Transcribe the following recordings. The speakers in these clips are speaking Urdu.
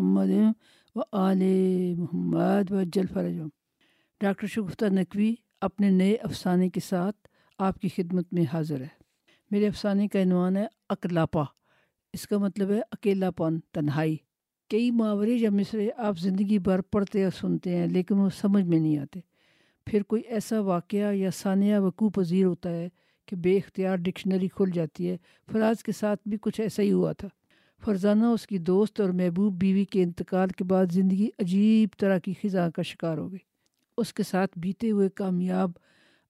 محمد و آل محمد و جل فرج ڈاکٹر شگفتہ نقوی اپنے نئے افسانے کے ساتھ آپ کی خدمت میں حاضر ہے۔ میرے افسانے کا عنوان ہے اکلاپا۔ اس کا مطلب ہے اکیلا پن تنہائی۔ کئی محاورے یا مصرے آپ زندگی بھر پڑھتے اور سنتے ہیں لیکن وہ سمجھ میں نہیں آتے۔ پھر کوئی ایسا واقعہ یا ثانیہ وقوع پذیر ہوتا ہے کہ بے اختیار ڈکشنری کھل جاتی ہے۔ فراز کے ساتھ بھی کچھ ایسا ہی ہوا تھا۔ فرزانہ، اس کی دوست اور محبوب بیوی کے انتقال کے بعد زندگی عجیب طرح کی خزاں کا شکار ہو گئی۔ اس کے ساتھ بیتے ہوئے کامیاب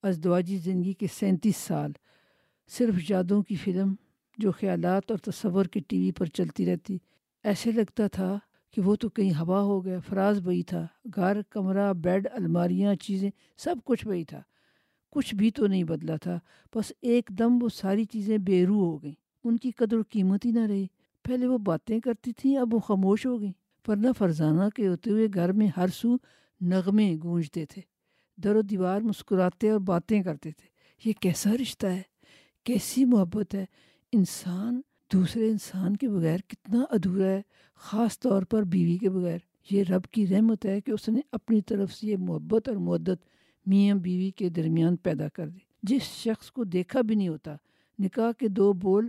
ازدواجی زندگی کے سینتیس سال۔ صرف یادوں کی فلم جو خیالات اور تصور کی ٹی وی پر چلتی رہتی۔ ایسے لگتا تھا کہ وہ تو کہیں ہوا ہو گیا، فراز وہی تھا۔ گھر، کمرہ، بیڈ، الماریاں، چیزیں، سب کچھ وہی تھا۔ کچھ بھی تو نہیں بدلا تھا، بس ایک دم وہ ساری چیزیں بے روح ہو گئیں۔ ان کی قدر و قیمت ہی نہ رہی۔ پہلے وہ باتیں کرتی تھیں، اب وہ خاموش ہو گئیں۔ ورنہ فرزانہ کے ہوتے ہوئے گھر میں ہر سو نغمے گونجتے تھے۔ در و دیوار مسکراتے اور باتیں کرتے تھے۔ یہ کیسا رشتہ ہے؟ کیسی محبت ہے؟ انسان دوسرے انسان کے بغیر کتنا ادھورا ہے، خاص طور پر بیوی کے بغیر۔ یہ رب کی رحمت ہے کہ اس نے اپنی طرف سے یہ محبت اور معدت میاں بیوی کے درمیان پیدا کر دی۔ جس شخص کو دیکھا بھی نہیں ہوتا، نکاح کے دو بول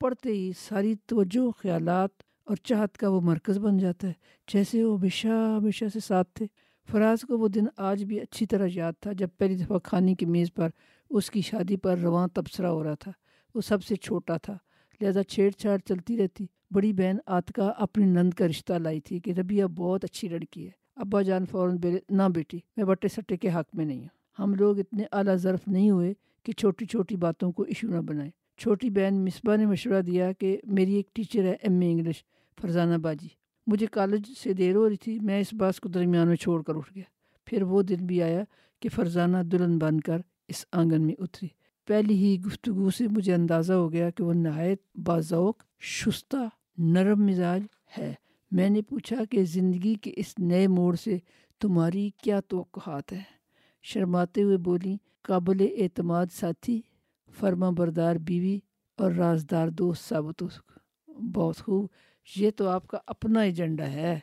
پڑھتے ہی ساری توجہ، خیالات اور چاہت کا وہ مرکز بن جاتا ہے، جیسے وہ ہمیشہ ہمیشہ سے ساتھ تھے۔ فراز کو وہ دن آج بھی اچھی طرح یاد تھا جب پہلی دفعہ کھانے کی میز پر اس کی شادی پر رواں تبصرہ ہو رہا تھا۔ وہ سب سے چھوٹا تھا، لہذا چھیڑ چھاڑ چلتی رہتی۔ بڑی بہن آتکا اپنی نند کا رشتہ لائی تھی کہ ربیہ بہت اچھی لڑکی ہے۔ ابا جان فوراً نہ بیٹی، میں بٹے سٹے کے حق میں نہیں ہوں۔ ہم لوگ اتنے اعلیٰ ظرف نہیں ہوئے کہ چھوٹی چھوٹی باتوں کو ایشو نہ بنائیں۔ چھوٹی بہن مصباح نے مشورہ دیا کہ میری ایک ٹیچر ہے ایم اے انگلش، فرزانہ باجی۔ مجھے کالج سے دیر ہو رہی تھی، میں اس باس کو درمیان میں چھوڑ کر اٹھ گیا۔ پھر وہ دن بھی آیا کہ فرزانہ دلہن بن کر اس آنگن میں اتری۔ پہلی ہی گفتگو سے مجھے اندازہ ہو گیا کہ وہ نہایت باذوق، شستہ، نرم مزاج ہے۔ میں نے پوچھا کہ زندگی کے اس نئے موڑ سے تمہاری کیا توقعات ہیں؟ شرماتے ہوئے بولی، قابل اعتماد ساتھی فرما بردار بیوی اور رازدار دوست ثابت ہو بہت خوب۔ یہ تو آپ کا اپنا ایجنڈا ہے۔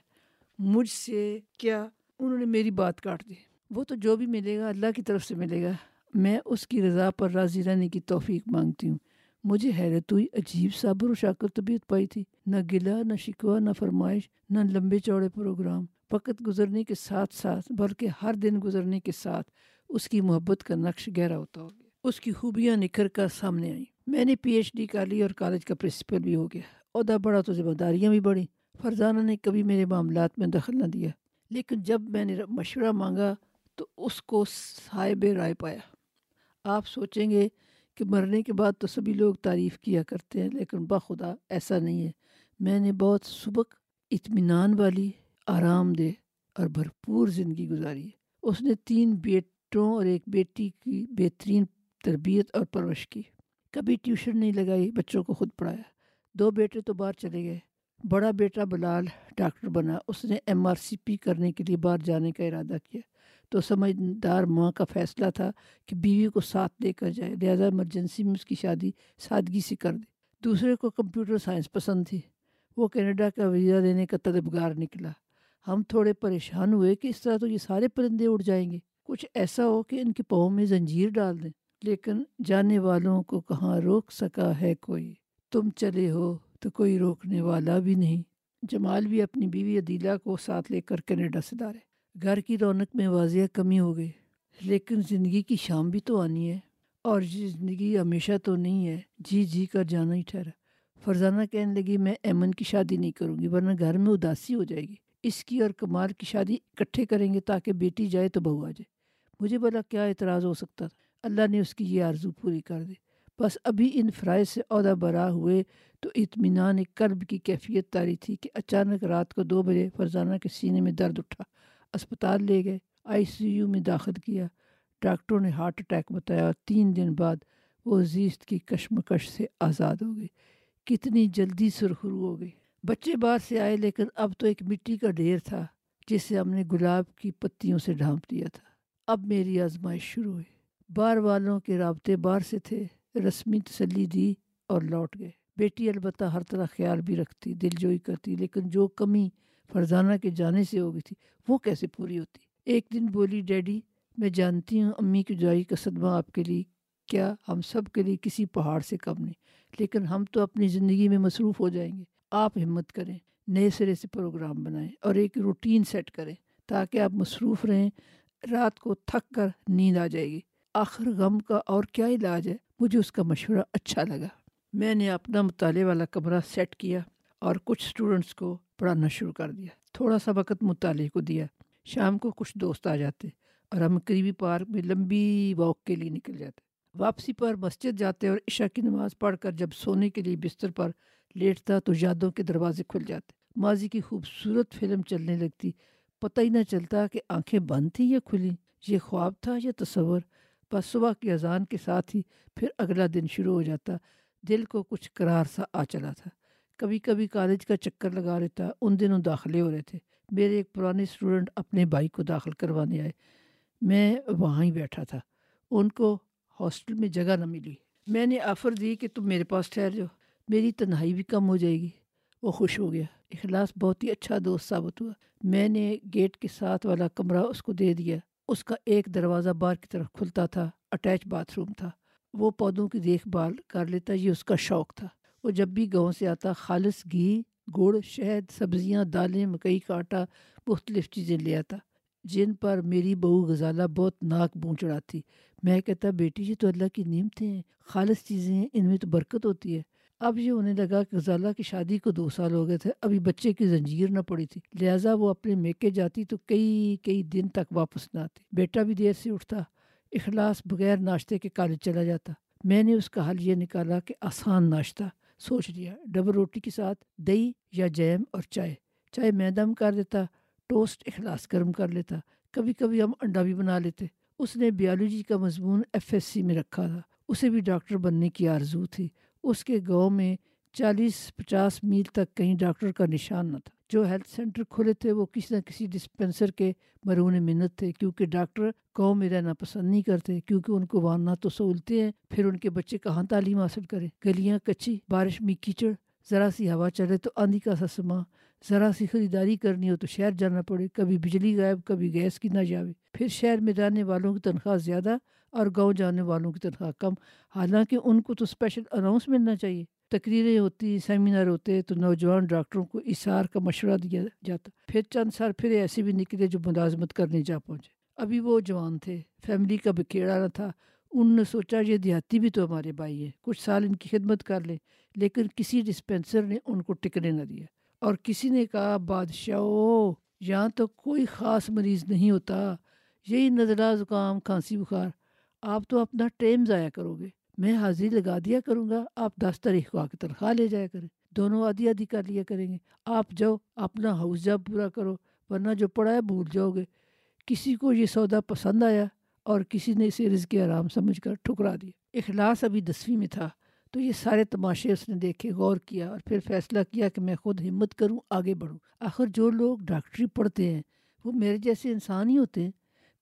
مجھ سے کیا انہوں نے میری بات کاٹ دی؟ وہ تو جو بھی ملے گا اللہ کی طرف سے ملے گا۔ میں اس کی رضا پر راضی رہنے کی توفیق مانگتی ہوں۔ مجھے حیرت ہوئی، عجیب صابر و شاکر طبیعت پائی تھی۔ نہ گلا نہ شکوہ، نہ فرمائش، نہ لمبے چوڑے پروگرام۔ وقت گزرنے کے ساتھ ساتھ، بلکہ ہر دن گزرنے کے ساتھ، اس کی محبت کا نقش گہرا ہوتا ہو گیا اس کی خوبیاں نکھر کر سامنے آئیں۔ میں نے پی ایچ ڈی کر لی اور کالج کا پرنسپل بھی ہو گیا۔ عہدہ بڑا تو ذمہ داریاں بھی بڑھی فرزانہ نے کبھی میرے معاملات میں دخل نہ دیا۔ لیکن جب میں نے مشورہ مانگا تو اس کو صاحب رائے پایا۔ آپ سوچیں گے کہ مرنے کے بعد تو سبھی لوگ تعریف کیا کرتے ہیں، لیکن بخدا ایسا نہیں ہے۔ میں نے بہت سبق اطمینان والی، آرام دہ اور بھرپور زندگی گزاری۔ ہے اس نے تین بیٹوں اور ایک بیٹی کی بہترین تربیت اور پرورش کی۔ کبھی ٹیوشن نہیں لگائی، بچوں کو خود پڑھایا۔ دو بیٹے تو باہر چلے گئے۔ بڑا بیٹا بلال ڈاکٹر بنا۔ اس نے ایم آر سی پی کرنے کے لیے باہر جانے کا ارادہ کیا۔ تو سمجھدار ماں کا فیصلہ تھا کہ بیوی کو ساتھ لے کر جائے۔ لہٰذا ایمرجنسی میں اس کی شادی سادگی سے کر دی دوسرے کو کمپیوٹر سائنس پسند تھی۔ وہ کینیڈا کا ویزا لینے کا طلبگار نکلا۔ ہم تھوڑے پریشان ہوئے کہ اس طرح تو یہ سارے پرندے اڑ جائیں گے۔ کچھ ایسا ہو کہ ان کے پاؤں میں زنجیر ڈال دیں۔ لیکن جانے والوں کو کہاں روک سکا ہے کوئی؟ تم چلے ہو تو کوئی روکنے والا بھی نہیں۔ جمال بھی اپنی بیوی عدیلہ کو ساتھ لے کر کینیڈا سے دارے۔ گھر کی رونق میں واضح کمی ہو گئی۔ لیکن زندگی کی شام بھی تو آنی ہے۔ اور یہ زندگی ہمیشہ تو نہیں ہے۔ جی جی کر جانا ہی ٹھہرا۔ فرزانہ کہنے لگی، میں ایمن کی شادی نہیں کروں گی، ورنہ گھر میں اداسی ہو جائے گی۔ اس کی اور کمال کی شادی اکٹھے کریں گے تاکہ بیٹی جائے تو بہو آ جائے۔ مجھے بولا کیا اعتراض ہو سکتا تھا؟ اللہ نے اس کی یہ آرزو پوری کر دی۔ بس ابھی ان فرائض سے عہدہ برا ہوئے تو اطمینان قلب کی کیفیت تاری تھی کہ اچانک رات کو دو بجے فرزانہ کے سینے میں درد اٹھا، اسپتال لے گئے، آئی سی یو میں داخل کیا۔ ڈاکٹروں نے ہارٹ اٹیک بتایا اور تین دن بعد وہ زیست کی کشمکش سے آزاد ہو گئی کتنی جلدی سرخرو ہو گئی۔ بچے باہر سے آئے لیکن اب تو ایک مٹی کا ڈھیر تھا جسے ہم نے گلاب کی پتیوں سے ڈھانپ دیا تھا۔ اب میری آزمائش شروع ہوئی۔ بار والوں کے رابطے باہر سے تھے، رسمی تسلی دی اور لوٹ گئے۔ بیٹی البتہ ہر طرح خیال بھی رکھتی، دل جوئی کرتی، لیکن جو کمی فرزانہ کے جانے سے ہو گئی تھی، وہ کیسے پوری ہوتی؟ ایک دن بولی، ڈیڈی، میں جانتی ہوں امی کی جائی کا صدمہ آپ کے لیے، کیا ہم سب کے لیے کسی پہاڑ سے کم نہیں، لیکن ہم تو اپنی زندگی میں مصروف ہو جائیں گے۔ آپ ہمت کریں، نئے سرے سے پروگرام بنائیں اور ایک روٹین سیٹ کریں تاکہ آپ مصروف رہیں، رات کو تھک کر نیند آ جائے گی۔ آخر غم کا اور کیا علاج ہے؟ مجھے اس کا مشورہ اچھا لگا۔ میں نے اپنا مطالعے والا کمرہ سیٹ کیا اور کچھ اسٹوڈنٹس کو پڑھانا شروع کر دیا۔ تھوڑا سا وقت مطالعے کو دیا۔ شام کو کچھ دوست آ جاتے اور ہم قریبی پارک میں لمبی واک کے لیے نکل جاتے۔ واپسی پر مسجد جاتے اور عشاء کی نماز پڑھ کر جب سونے کے لیے بستر پر لیٹتا تو یادوں کے دروازے کھل جاتے۔ ماضی کی خوبصورت فلم چلنے لگتی۔ پتہ ہی نہ چلتا کہ آنکھیں بند تھیں یا کھلی۔ یہ خواب تھا یا تصور؟ بس صبح کی اذان کے ساتھ ہی پھر اگلا دن شروع ہو جاتا، دل کو کچھ قرار سا آ چلا تھا۔ کبھی کبھی کالج کا چکر لگا لیتا، ان دنوں داخلے ہو رہے تھے۔ میرے ایک پرانے اسٹوڈنٹ اپنے بھائی کو داخل کروانے آئے۔ میں وہاں ہی بیٹھا تھا۔ ان کو ہاسٹل میں جگہ نہ ملی۔ میں نے آفر دی کہ تم میرے پاس ٹھہر جاؤ۔ میری تنہائی بھی کم ہو جائے گی۔ وہ خوش ہو گیا۔ اخلاص بہت ہی اچھا دوست ثابت ہوا۔ میں نے گیٹ کے ساتھ والا کمرہ اس کو دے دیا۔ اس کا ایک دروازہ باہر کی طرف کھلتا تھا اٹیچ باتھ روم تھا۔ وہ پودوں کی دیکھ بھال کر لیتا، یہ اس کا شوق تھا۔ وہ جب بھی گاؤں سے آتا، خالص گھی، گڑ، شہد، سبزیاں، دالیں، مکئی کا آٹا، مختلف چیزیں لے آتا۔ جن پر میری بہو غزالہ بہت ناک بون چڑھاتی میں کہتا، بیٹی، یہ تو اللہ کی نعمتیں ہیں، خالص چیزیں ہیں، ان میں تو برکت ہوتی ہے۔ اب یہ ہونے لگا کہ غزالہ کی شادی کو دو سال ہو گئے تھے، ابھی بچے کی زنجیر نہ پڑی تھی۔ لہٰذا وہ اپنے میکے جاتی تو کئی کئی دن تک واپس نہ آتی۔ بیٹا بھی دیر سے اٹھتا، اخلاص بغیر ناشتے کے کالج چلا جاتا۔ میں نے اس کا حل یہ نکالا کہ آسان ناشتہ، سوچ لیا۔ ڈبل روٹی کے ساتھ دہی یا جیم اور چائے۔ چائے میدم کر دیتا، ٹوسٹ اخلاص گرم کر لیتا۔ کبھی کبھی ہم انڈا بھی بنا لیتے۔ اس نے بیالوجی کا مضمون ایف ایس سی میں رکھا تھا۔ اسے بھی ڈاکٹر بننے کی آرزو تھی۔ اس کے گاؤں میں چالیس پچاس میل تک کہیں ڈاکٹر کا نشان نہ تھا۔ جو ہیلتھ سینٹر کھلے تھے، وہ کسی نہ کسی ڈسپینسر کے مرون منت تھے، کیونکہ ڈاکٹر گاؤں میں رہنا پسند نہیں کرتے، کیونکہ ان کو وہاں نہ تو سہولتیں ہیں، پھر ان کے بچے کہاں تعلیم حاصل کریں؟ گلیاں کچی بارش میں کیچڑ، ذرا سی ہوا چلے تو آندھی کا سا سما، ذرا سی خریداری کرنی ہو تو شہر جانا پڑے، کبھی بجلی غائب، کبھی گیس کی نہ جاوے۔ پھر شہر میں رہنے والوں کی تنخواہ زیادہ اور گاؤں جانے والوں کی تنخواہ کم۔ حالانکہ ان کو تو اسپیشل اناؤنس ملنا چاہیے۔ تقریریں ہوتی سیمینار ہوتے، تو نوجوان ڈاکٹروں کو اشار کا مشورہ دیا جاتا۔ پھر چند سال پھر ایسے بھی نکلے جو ملازمت کرنے جا پہنچے۔ ابھی وہ جوان تھے فیملی کا بکھیڑا نہ تھا۔ ان نے سوچا، یہ دیہاتی بھی تو ہمارے بھائی ہیں۔ کچھ سال ان کی خدمت کر لیں، لیکن کسی ڈسپینسر نے ان کو ٹکنے نہ دیا۔ اور کسی نے کہا بادشاہ یہاں تو کوئی خاص مریض نہیں ہوتا۔ یہی نزلہ زکام، کھانسی بخار۔ آپ تو اپنا ٹائم ضائع کرو گے۔ میں حاضری لگا دیا کروں گا، آپ دس تاریخ کو آ کے تنخواہ لے جایا کریں۔ دونوں آدھی آدھی کر لیا کریں گے۔ آپ جاؤ، اپنا ہاؤس جاب پورا کرو، ورنہ جو پڑھا ہے بھول جاؤ گے۔ کسی کو یہ سودا پسند آیا اور کسی نے اسے رزق آرام سمجھ کر ٹھکرا دیا۔ اخلاص ابھی دسویں میں تھا، تو یہ سارے تماشے اس نے دیکھے، غور کیا اور پھر فیصلہ کیا کہ میں خود ہمت کروں، آگے بڑھوں۔ آخر جو لوگ ڈاکٹری پڑھتے ہیں، وہ میرے جیسے انسان ہی ہوتے ہیں۔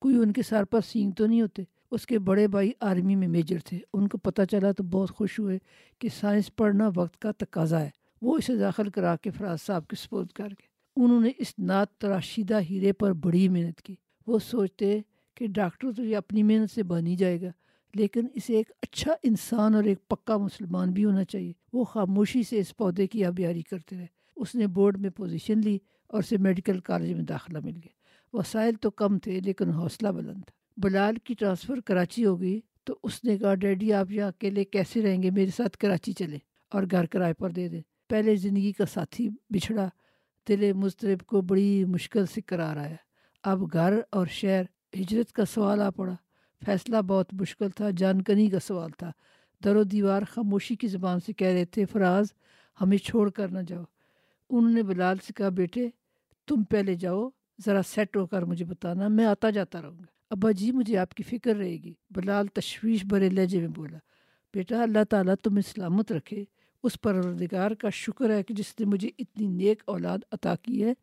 کوئی ان کے سر پر سینگ تو نہیں ہوتے۔ اس کے بڑے بھائی آرمی میں میجر تھے۔ ان کو پتہ چلا تو بہت خوش ہوئے کہ سائنس پڑھنا وقت کا تقاضا ہے۔ وہ اسے داخل کرا کے فراز صاحب کے سپورٹ کر کے انہوں نے اس نعت تراشیدہ ہیرے پر بڑی محنت کی۔ وہ سوچتے کہ ڈاکٹر تو یہ اپنی محنت سے بن ہی جائے گا، لیکن اسے ایک اچھا انسان اور ایک پکا مسلمان بھی ہونا چاہیے۔ وہ خاموشی سے اس پودے کی آبیاری کرتے رہے۔ اس نے بورڈ میں پوزیشن لی اور اسے میڈیکل کالج میں داخلہ مل گیا۔ وسائل تو کم تھے، لیکن حوصلہ بلند تھا۔ بلال کی ٹرانسفر کراچی ہو گئی تو اس نے کہا، ڈیڈی، آپ یہاں اکیلے کیسے رہیں گے؟ میرے ساتھ کراچی چلے اور گھر کرائے پر دے دیں پہلے زندگی کا ساتھی بچھڑا، دل مسترب کو بڑی مشکل سے قرار آیا۔ اب گھر اور شہر ہجرت کا سوال آ پڑا۔ فیصلہ بہت مشکل تھا، جانکنی کا سوال تھا۔ در و دیوار خاموشی کی زبان سے کہہ رہے تھے، فراز، ہمیں چھوڑ کر نہ جاؤ۔ انہوں نے بلال سے کہا، بیٹے، تم پہلے جاؤ، ذرا سیٹ ہو کر مجھے بتانا، میں آتا جاتا رہوں گا۔ ابا جی مجھے آپ کی فکر رہے گی۔ بلال تشویش برے لہجے میں بولا، بیٹا، اللہ تعالیٰ تمہیں سلامت رکھے۔ اس پروردگار کا شکر ہے کہ جس نے مجھے اتنی نیک اولاد عطا کی ہے۔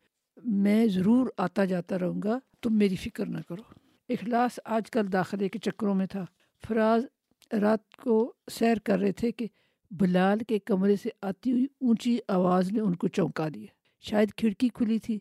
میں ضرور آتا جاتا رہوں گا۔ تم میری فکر نہ کرو۔ اخلاص آج کل داخلے کے چکروں میں تھا۔ فراز رات کو سیر کر رہے تھے کہ بلال کے کمرے سے آتی ہوئی اونچی آواز نے ان کو چونکا دیا۔ شاید کھڑکی کھلی تھی۔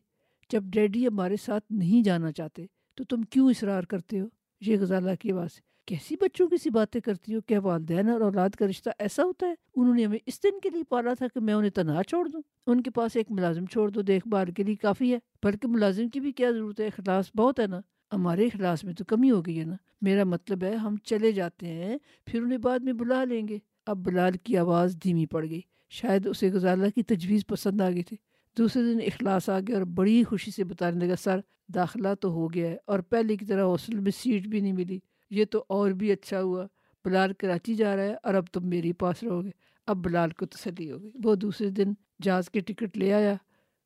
جب ڈیڈی ہمارے ساتھ نہیں جانا چاہتے تو تم کیوں اصرار کرتے ہو؟ یہ غزالہ کی آواز کیسی بچوں کی سی باتیں کرتی ہو کیا والدین اور اولاد کا رشتہ ایسا ہوتا ہے؟ انہوں نے ہمیں اس دن کے لیے پالا تھا کہ میں انہیں تنہا چھوڑ دوں۔ ان کے پاس ایک ملازم چھوڑ دو، دیکھ بھال کے لیے کافی ہے۔ بلکہ ملازم کی بھی کیا ضرورت ہے؟ اخلاص بہت ہے نا۔ ہمارے اخلاص میں تو کمی ہو گئی ہے نا۔ میرا مطلب ہے ہم چلے جاتے ہیں، پھر انہیں بعد میں بلا لیں گے۔ اب بلال کی آواز دھیمی پڑ گئی۔ شاید اسے غزالہ کی تجویز پسند آ گئی تھی۔ دوسرے دن اخلاص آ گیا اور بڑی خوشی سے بتانے لگا، سر داخلہ تو ہو گیا ہے اور پہلے کی طرح ہاسٹل میں سیٹ بھی نہیں ملی۔ یہ تو اور بھی اچھا ہوا۔ بلال کراچی جا رہا ہے اور اب تم میری پاس رہو گے۔ اب بلال کو تسلی ہو گئی۔ وہ دوسرے دن جہاز کے ٹکٹ لے آیا۔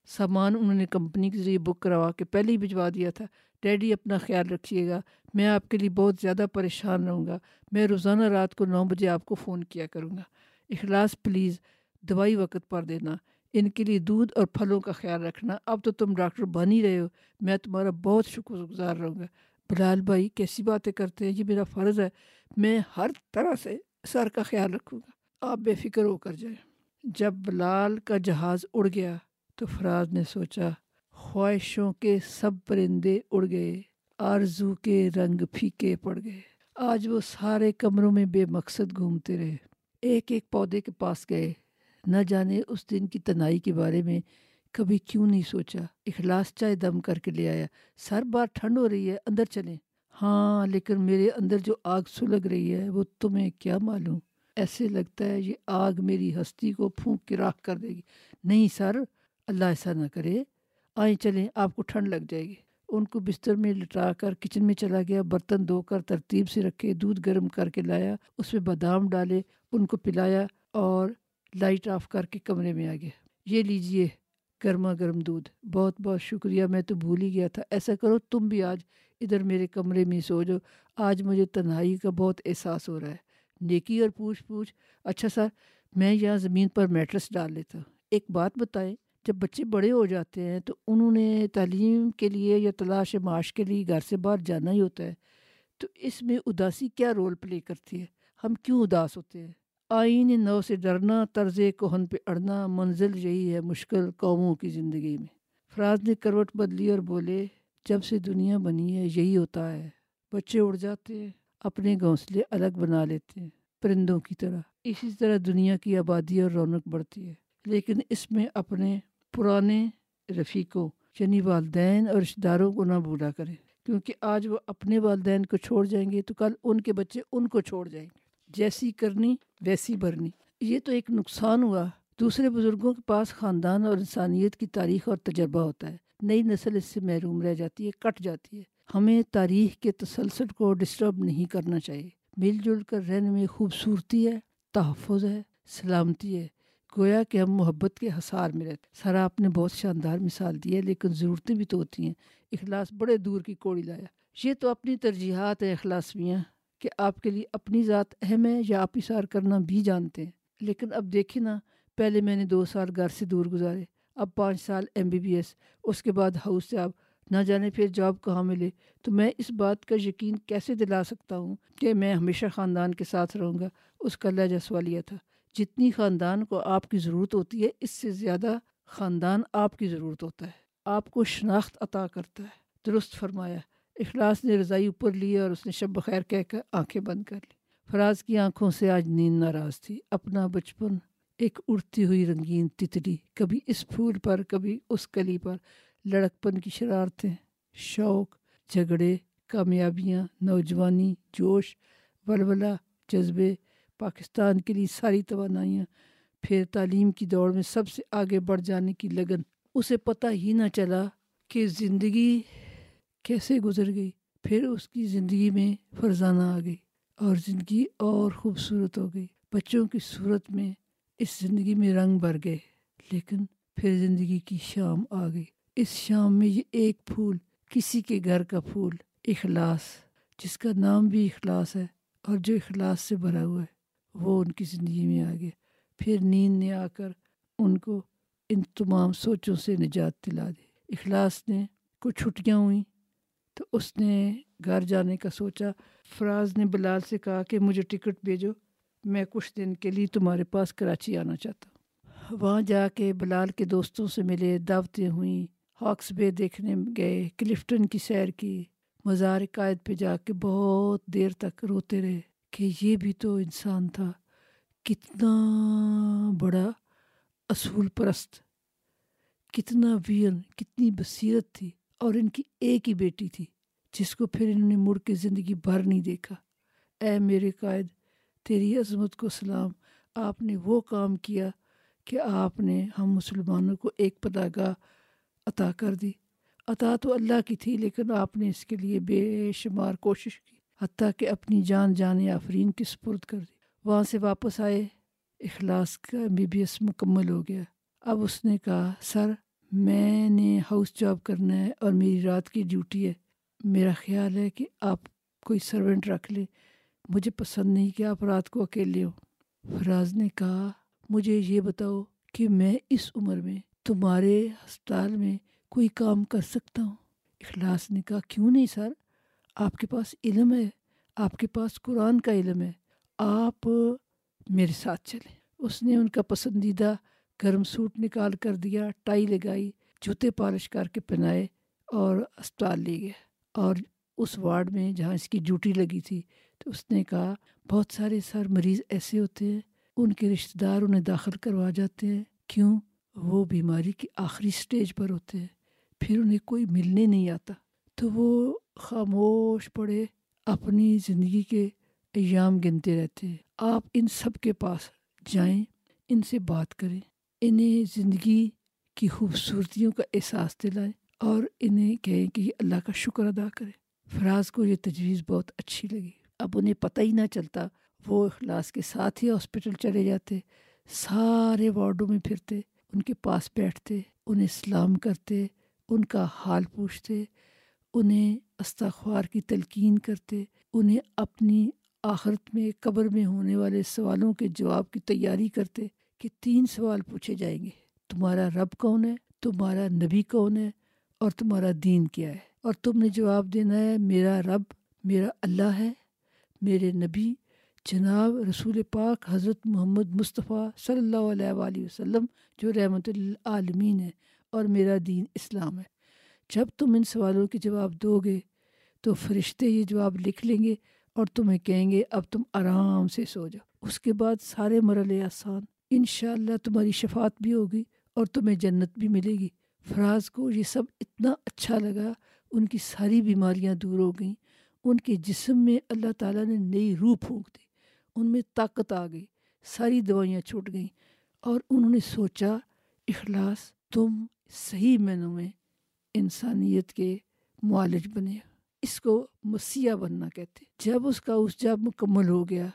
سامان انہوں نے کمپنی کے ذریعے بک کروا کے پہلے ہی بھجوا دیا تھا۔ ڈیڈی اپنا خیال رکھیے گا۔ میں آپ کے لیے بہت زیادہ پریشان رہوں گا۔ میں روزانہ رات کو نو بجے آپ کو فون کیا کروں گا۔ اخلاص پلیز دوائی وقت پر دینا۔ ان کے لیے دودھ اور پھلوں کا خیال رکھنا۔ اب تو تم ڈاکٹر بن ہی رہے ہو۔ میں تمہارا بہت شکر گزار رہوں گا۔ بلال بھائی، کیسی باتیں کرتے ہیں؟ یہ میرا فرض ہے۔ میں ہر طرح سے سر کا خیال رکھوں گا۔ آپ بے فکر ہو کر جائیں۔ جب بلال کا جہاز اڑ گیا تو فراز نے سوچا، خواہشوں کے سب پرندے اڑ گئے، آرزو کے رنگ پھیکے پڑ گئے۔ آج وہ سارے کمروں میں بے مقصد گھومتے رہے۔ ایک ایک پودے کے پاس گئے۔ نہ جانے اس دن کی تنہائی کے بارے میں کبھی کیوں نہیں سوچا۔ اخلاص چائے دم کر کے لے آیا۔ سر بار ٹھنڈ ہو رہی ہے، اندر چلیں۔ ہاں لیکن میرے اندر جو آگ سلگ رہی ہے، وہ تمہیں کیا معلوم؟ ایسے لگتا ہے یہ آگ میری ہستی کو پھونک کے راکھ کر دے گی۔ نہیں سر، اللہ ایسا نہ کرے۔ آئیں چلیں، آپ کو ٹھنڈ لگ جائے گی۔ ان کو بستر میں لٹا کر کچن میں چلا گیا، برتن دھو کر ترتیب سے رکھے، دودھ گرم کر کے لایا، اس میں بادام ڈالے، ان کو پلایا اور لائٹ آف کر کے کمرے میں آ گیا۔ یہ لیجیے گرما گرم دودھ۔ بہت بہت شکریہ، میں تو بھول ہی گیا تھا۔ ایسا کرو، تم بھی آج ادھر میرے کمرے میں سو جاؤ۔ آج مجھے تنہائی کا بہت احساس ہو رہا ہے۔ نیکی اور پوچھ پوچھ۔ اچھا سر، میں یہاں زمین پر میٹرس ڈال لیتا۔ ہوں ایک بات بتائیں، جب بچے بڑے ہو جاتے ہیں تو انہوں نے تعلیم کے لیے یا تلاش معاش کے لیے گھر سے باہر جانا ہی ہوتا ہے۔ تو اس میں اداسی کیا رول پلے کرتی ہے؟ ہم کیوں اداس ہوتے ہیں؟ آئین نو سے ڈرنا، طرز کوہن پہ اڑنا منزل یہی ہے مشکل قوموں کی زندگی میں۔ فراز نے کروٹ بدلی اور بولے، جب سے دنیا بنی ہے یہی ہوتا ہے۔ بچے اڑ جاتے ہیں، اپنے گھونسلے الگ بنا لیتے ہیں، پرندوں کی طرح۔ اسی طرح دنیا کی آبادی اور رونق بڑھتی ہے۔ لیکن اس میں اپنے پرانے رفیقوں یعنی والدین اور رشتہ داروں کو نہ بھولا کرے کیونکہ آج وہ اپنے والدین کو چھوڑ جائیں گے تو کل ان کے بچے ان کو چھوڑ جائیں گے۔ جیسی کرنی، ویسی بھرنی یہ تو ایک نقصان ہوا۔ دوسرے بزرگوں کے پاس خاندان اور انسانیت کی تاریخ اور تجربہ ہوتا ہے۔ نئی نسل اس سے محروم رہ جاتی ہے، کٹ جاتی ہے۔ ہمیں تاریخ کے تسلسل کو ڈسٹرب نہیں کرنا چاہیے۔ مل جل کر رہنے میں خوبصورتی ہے، تحفظ ہے، سلامتی ہے۔ گویا کہ ہم محبت کے حسار میں رہتے سارا آپ نے بہت شاندار مثال دی ہے، لیکن ضرورتیں بھی تو ہوتی ہیں۔ اخلاص بڑے دور کی کوڑی لایا۔ یہ تو اپنی ترجیحات ہیں، اخلاص میاں۔ کہ آپ کے لیے اپنی ذات اہم ہے یا آپ اشار کرنا بھی جانتے ہیں۔ لیکن اب دیکھیں نا، پہلے میں نے دو سال گھر سے دور گزارے، اب پانچ سال ایم بی بی ایس، اس کے بعد ہاؤس سے اب نہ جانے پھر جاب کہاں ملے۔ تو میں اس بات کا یقین کیسے دلا سکتا ہوں کہ میں ہمیشہ خاندان کے ساتھ رہوں گا؟ اس کا لہجہ سوالیہ تھا، جتنی خاندان کو آپ کی ضرورت ہوتی ہے، اس سے زیادہ خاندان آپ کی ضرورت ہوتا ہے۔ آپ کو شناخت عطا کرتا ہے۔ درست فرمایا۔ اخلاص نے رضائی اوپر لی اور اس نے شب بخیر کہہ کر آنکھیں بند کر لی۔ فراز کی آنکھوں سے آج نیند ناراض تھی۔ اپنا بچپن ایک اڑتی ہوئی رنگین تتلی، کبھی اس پھول پر، کبھی اس کلی پر۔ لڑکپن کی شرارتیں، شوق، جھگڑے، کامیابیاں، نوجوانی، جوش، ولولہ، جذبے، پاکستان کے لیے ساری توانائیاں۔ پھر تعلیم کی دوڑ میں سب سے آگے بڑھ جانے کی لگن۔ اسے پتہ ہی نہ چلا کہ زندگی کیسے گزر گئی؟ پھر اس کی زندگی میں فرزانہ آ گئی اور زندگی اور خوبصورت ہو گئی۔ بچوں کی صورت میں اس زندگی میں رنگ بھر گئے، لیکن پھر زندگی کی شام آ گئی۔ اس شام میں یہ ایک پھول، کسی کے گھر کا پھول، اخلاص، جس کا نام بھی اخلاص ہے اور جو اخلاص سے بھرا ہوا ہے، وہ ان کی زندگی میں آ گیا۔ پھر نیند نے آ کر ان کو ان تمام سوچوں سے نجات دلا دی۔ اخلاص نے کچھ چھٹیاں ہوئیں تو اس نے گھر جانے کا سوچا، فراز نے بلال سے کہا کہ مجھے ٹکٹ بھیجو، میں کچھ دن کے لیے تمہارے پاس کراچی آنا چاہتا ہوں۔ وہاں جا کے بلال کے دوستوں سے ملے، دعوتیں ہوئیں، ہاکس بے دیکھنے گئے، کلفٹن کی سیر کی، مزار قائد پہ جا کے بہت دیر تک روتے رہے کہ یہ بھی تو انسان تھا۔ کتنا بڑا اصول پرست، کتنا ویر کتنی بصیرت تھی۔ اور ان کی ایک ہی بیٹی تھی، جس کو پھر انہوں نے مڑ کے زندگی بھر نہیں دیکھا۔ اے میرے قائد، تیری عظمت کو سلام۔ آپ نے وہ کام کیا کہ آپ نے ہم مسلمانوں کو ایک پتہ گاہ عطا کر دی۔ عطا تو اللہ کی تھی، لیکن آپ نے اس کے لیے بے شمار کوشش کی، حتیٰ کہ اپنی جان جان آفرین کی سپرد کر دی۔ وہاں سے واپس آئے، اخلاص کا ایم بی بی ایس مکمل ہو گیا۔ اب اس نے کہا، سر میں نے ہاؤس جاب کرنا ہے اور میری رات کی ڈیوٹی ہے۔ میرا خیال ہے کہ آپ کوئی سرونٹ رکھ لیں۔ مجھے پسند نہیں کہ آپ رات کو اکیلے ہوں۔ فراز نے کہا، مجھے یہ بتاؤ کہ میں اس عمر میں تمہارے ہسپتال میں کوئی کام کر سکتا ہوں؟ اخلاص نے کہا، کیوں نہیں سر؟ آپ کے پاس علم ہے، آپ کے پاس قرآن کا علم ہے۔ آپ میرے ساتھ چلیں۔ اس نے ان کا پسندیدہ گرم سوٹ نکال کر دیا، ٹائی لگائی، جوتے پالش کر کے پہنائے اور اسپتال لے گیا۔ اور اس وارڈ میں جہاں اس کی ڈیوٹی لگی تھی، تو اس نے کہا، بہت سارے سر مریض ایسے ہوتے ہیں، ان کے رشتہ دار انہیں داخل کروا جاتے ہیں۔ کیوں؟ وہ بیماری کی آخری سٹیج پر ہوتے ہیں، پھر انہیں کوئی ملنے نہیں آتا۔ تو وہ خاموش پڑے، اپنی زندگی کے ایام گنتے رہتے ہیں۔ آپ ان سب کے پاس جائیں، ان سے بات کریں۔ انہیں زندگی کی خوبصورتیوں کا احساس دلائیں اور انہیں کہیں کہ اللہ کا شکر ادا کریں فراز کو یہ تجویز بہت اچھی لگی۔ اب انہیں پتہ ہی نہ چلتا، وہ اخلاص کے ساتھ ہی ہاسپٹل چلے جاتے، سارے وارڈوں میں پھرتے، ان کے پاس بیٹھتے، انہیں سلام کرتے، ان کا حال پوچھتے، انہیں استغفار کی تلقین کرتے، انہیں اپنی آخرت میں قبر میں ہونے والے سوالوں کے جواب کی تیاری کرتے۔ کہ تین سوال پوچھے جائیں گے، تمہارا رب کون ہے؟ تمہارا نبی کون ہے؟ اور تمہارا دین کیا ہے؟ اور تم نے جواب دینا ہے، میرا رب، میرا اللہ ہے، میرے نبی، جناب رسول پاک حضرت محمد مصطفیٰ صلی اللہ علیہ وآلہ وسلم، جو رحمۃ العالمین ہے اور میرا دین اسلام ہے۔ جب تم ان سوالوں کے جواب دو گے تو فرشتے یہ جواب لکھ لیں گے اور تمہیں کہیں گے، اب تم آرام سے سو جاؤ۔ اس کے بعد سارے مرحلے آسان۔ انشاءاللہ تمہاری شفاعت بھی ہوگی اور تمہیں جنت بھی ملے گی۔ فراز کو یہ سب اتنا اچھا لگا، ان کی ساری بیماریاں دور ہو گئیں، ان کے جسم میں اللہ تعالیٰ نے نئی روح پھونک دی، ان میں طاقت آ گئی، ساری دوائیاں چھوٹ گئیں اور انہوں نے سوچا، اخلاص تم صحیح معنوں میں انسانیت کے معالج بنے۔ اس کو مسیح بننا کہتے۔ جب اس کا اس جب مکمل ہو گیا،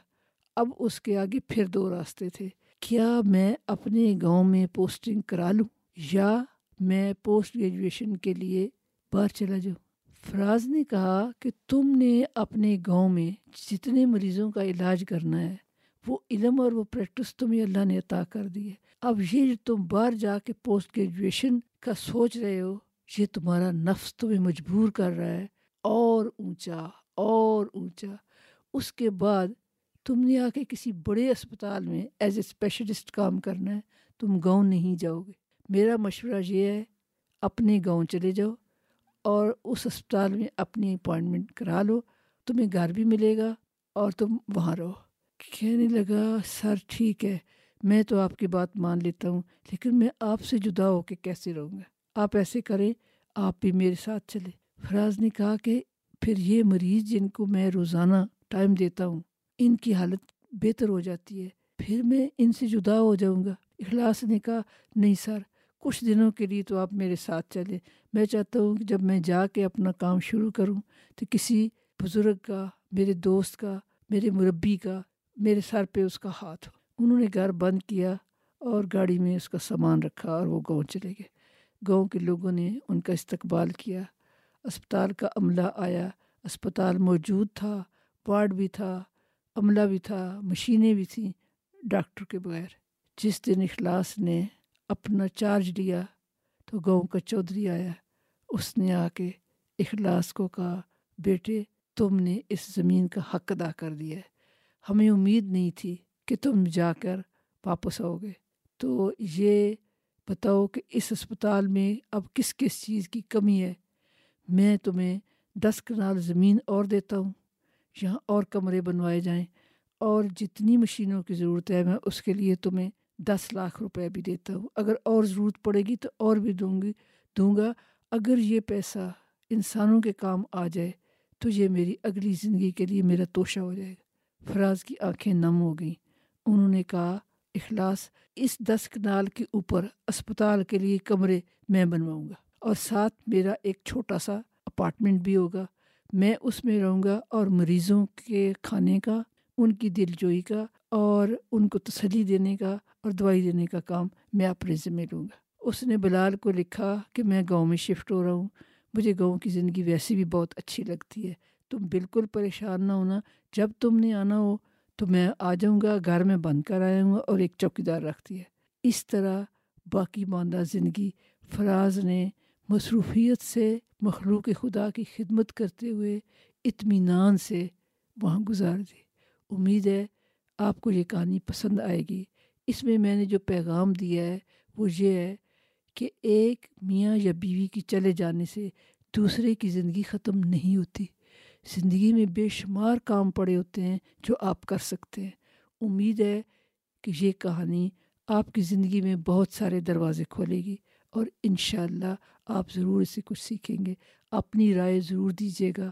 اب اس کے آگے پھر دو راستے تھے۔ کیا میں اپنے گاؤں میں پوسٹنگ کرا لوں یا میں پوسٹ گریجویشن کے لیے باہر چلا جاؤں؟ فراز نے کہا کہ تم نے اپنے گاؤں میں جتنے مریضوں کا علاج کرنا ہے، وہ علم اور وہ پریکٹس تمہیں اللہ نے عطا کر دی ہے۔ اب یہ تم باہر جا کے پوسٹ گریجویشن کا سوچ رہے ہو، یہ تمہارا نفس تمہیں مجبور کر رہا ہے۔ اور اونچا اور اونچا۔ اس کے بعد تم نے آ کے کسی بڑے اسپتال میں ایز اے اسپیشلسٹ کام کرنا ہے، تم گاؤں نہیں جاؤ گے۔ میرا مشورہ یہ ہے، اپنے گاؤں چلے جاؤ اور اس اسپتال میں اپنی اپوائنٹمنٹ کرا لو۔ تمہیں گھر بھی ملے گا اور تم وہاں رہو۔ کہنے لگا، سر ٹھیک ہے، میں تو آپ کی بات مان لیتا ہوں، لیکن میں آپ سے جدا ہو کے کیسے رہوں گا؟ آپ ایسے کریں، آپ بھی میرے ساتھ چلے فراز نے کہا کہ پھر یہ مریض جن کو میں روزانہ ٹائم دیتا ہوں ان کی حالت بہتر ہو جاتی ہے۔ پھر میں ان سے جدا ہو جاؤں گا۔ اخلاص نے کہا، نہیں سر، کچھ دنوں کے لیے تو آپ میرے ساتھ چلیں۔ میں چاہتا ہوں کہ جب میں جا کے اپنا کام شروع کروں تو کسی بزرگ کا، میرے دوست کا، میرے مربی کا، میرے سر پہ اس کا ہاتھ ہو۔ انہوں نے گھر بند کیا اور گاڑی میں اس کا سامان رکھا اور وہ گاؤں چلے گئے۔ گاؤں کے لوگوں نے ان کا استقبال کیا۔ اسپتال کا عملہ آیا۔ اسپتال موجود تھا، وارڈ بھی تھا۔ عملہ بھی تھا، مشینیں بھی تھیں ڈاکٹر کے بغیر۔ جس دن اخلاص نے اپنا چارج لیا تو گاؤں کا چودھری آیا۔ اس نے آ کے اخلاص کو کہا، بیٹے، تم نے اس زمین کا حق ادا کر دیا ہے۔ ہمیں امید نہیں تھی کہ تم جا کر واپس آؤ گے۔ تو یہ بتاؤ کہ اس اسپتال میں اب کس کس چیز کی کمی ہے۔ میں تمہیں دس کنال زمین اور دیتا ہوں۔ یہاں اور کمرے بنوائے جائیں اور جتنی مشینوں کی ضرورت ہے، میں اس کے لیے تمہیں دس لاکھ روپے بھی دیتا ہوں۔ اگر اور ضرورت پڑے گی تو اور بھی دوں گی، دوں گا۔ اگر یہ پیسہ انسانوں کے کام آ جائے تو یہ میری اگلی زندگی کے لیے میرا توشہ ہو جائے گا۔ فراز کی آنکھیں نم ہو گئیں۔ انہوں نے کہا، اخلاص، اس دس کنال کے اوپر اسپتال کے لیے کمرے میں بنواؤں گا اور ساتھ میرا ایک چھوٹا سا اپارٹمنٹ بھی ہوگا۔ میں اس میں رہوں گا اور مریضوں کے کھانے کا، ان کی دل جوئی کا اور ان کو تسلی دینے کا اور دوائی دینے کا کام میں اپنے ذمہ لوں گا۔ اس نے بلال کو لکھا کہ میں گاؤں میں شفٹ ہو رہا ہوں۔ مجھے گاؤں کی زندگی ویسے بھی بہت اچھی لگتی ہے۔ تم بالکل پریشان نہ ہونا۔ جب تم نے آنا ہو تو میں آ جاؤں گا، گھر میں بند کر آیا ہوں اور ایک چوکی دار رکھتی ہے۔ اس طرح باقی ماندہ زندگی فراز نے مصروفیت سے مخلوق خدا کی خدمت کرتے ہوئے اطمینان سے وہاں گزار دی۔ امید ہے آپ کو یہ کہانی پسند آئے گی۔ اس میں میں نے جو پیغام دیا ہے وہ یہ ہے کہ ایک میاں یا بیوی کی چلے جانے سے دوسرے کی زندگی ختم نہیں ہوتی۔ زندگی میں بے شمار کام پڑے ہوتے ہیں جو آپ کر سکتے ہیں۔ امید ہے کہ یہ کہانی آپ کی زندگی میں بہت سارے دروازے کھولے گی۔ اور انشاءاللہ آپ ضرور اسے کچھ سیکھیں گے۔ اپنی رائے ضرور دیجیے گا۔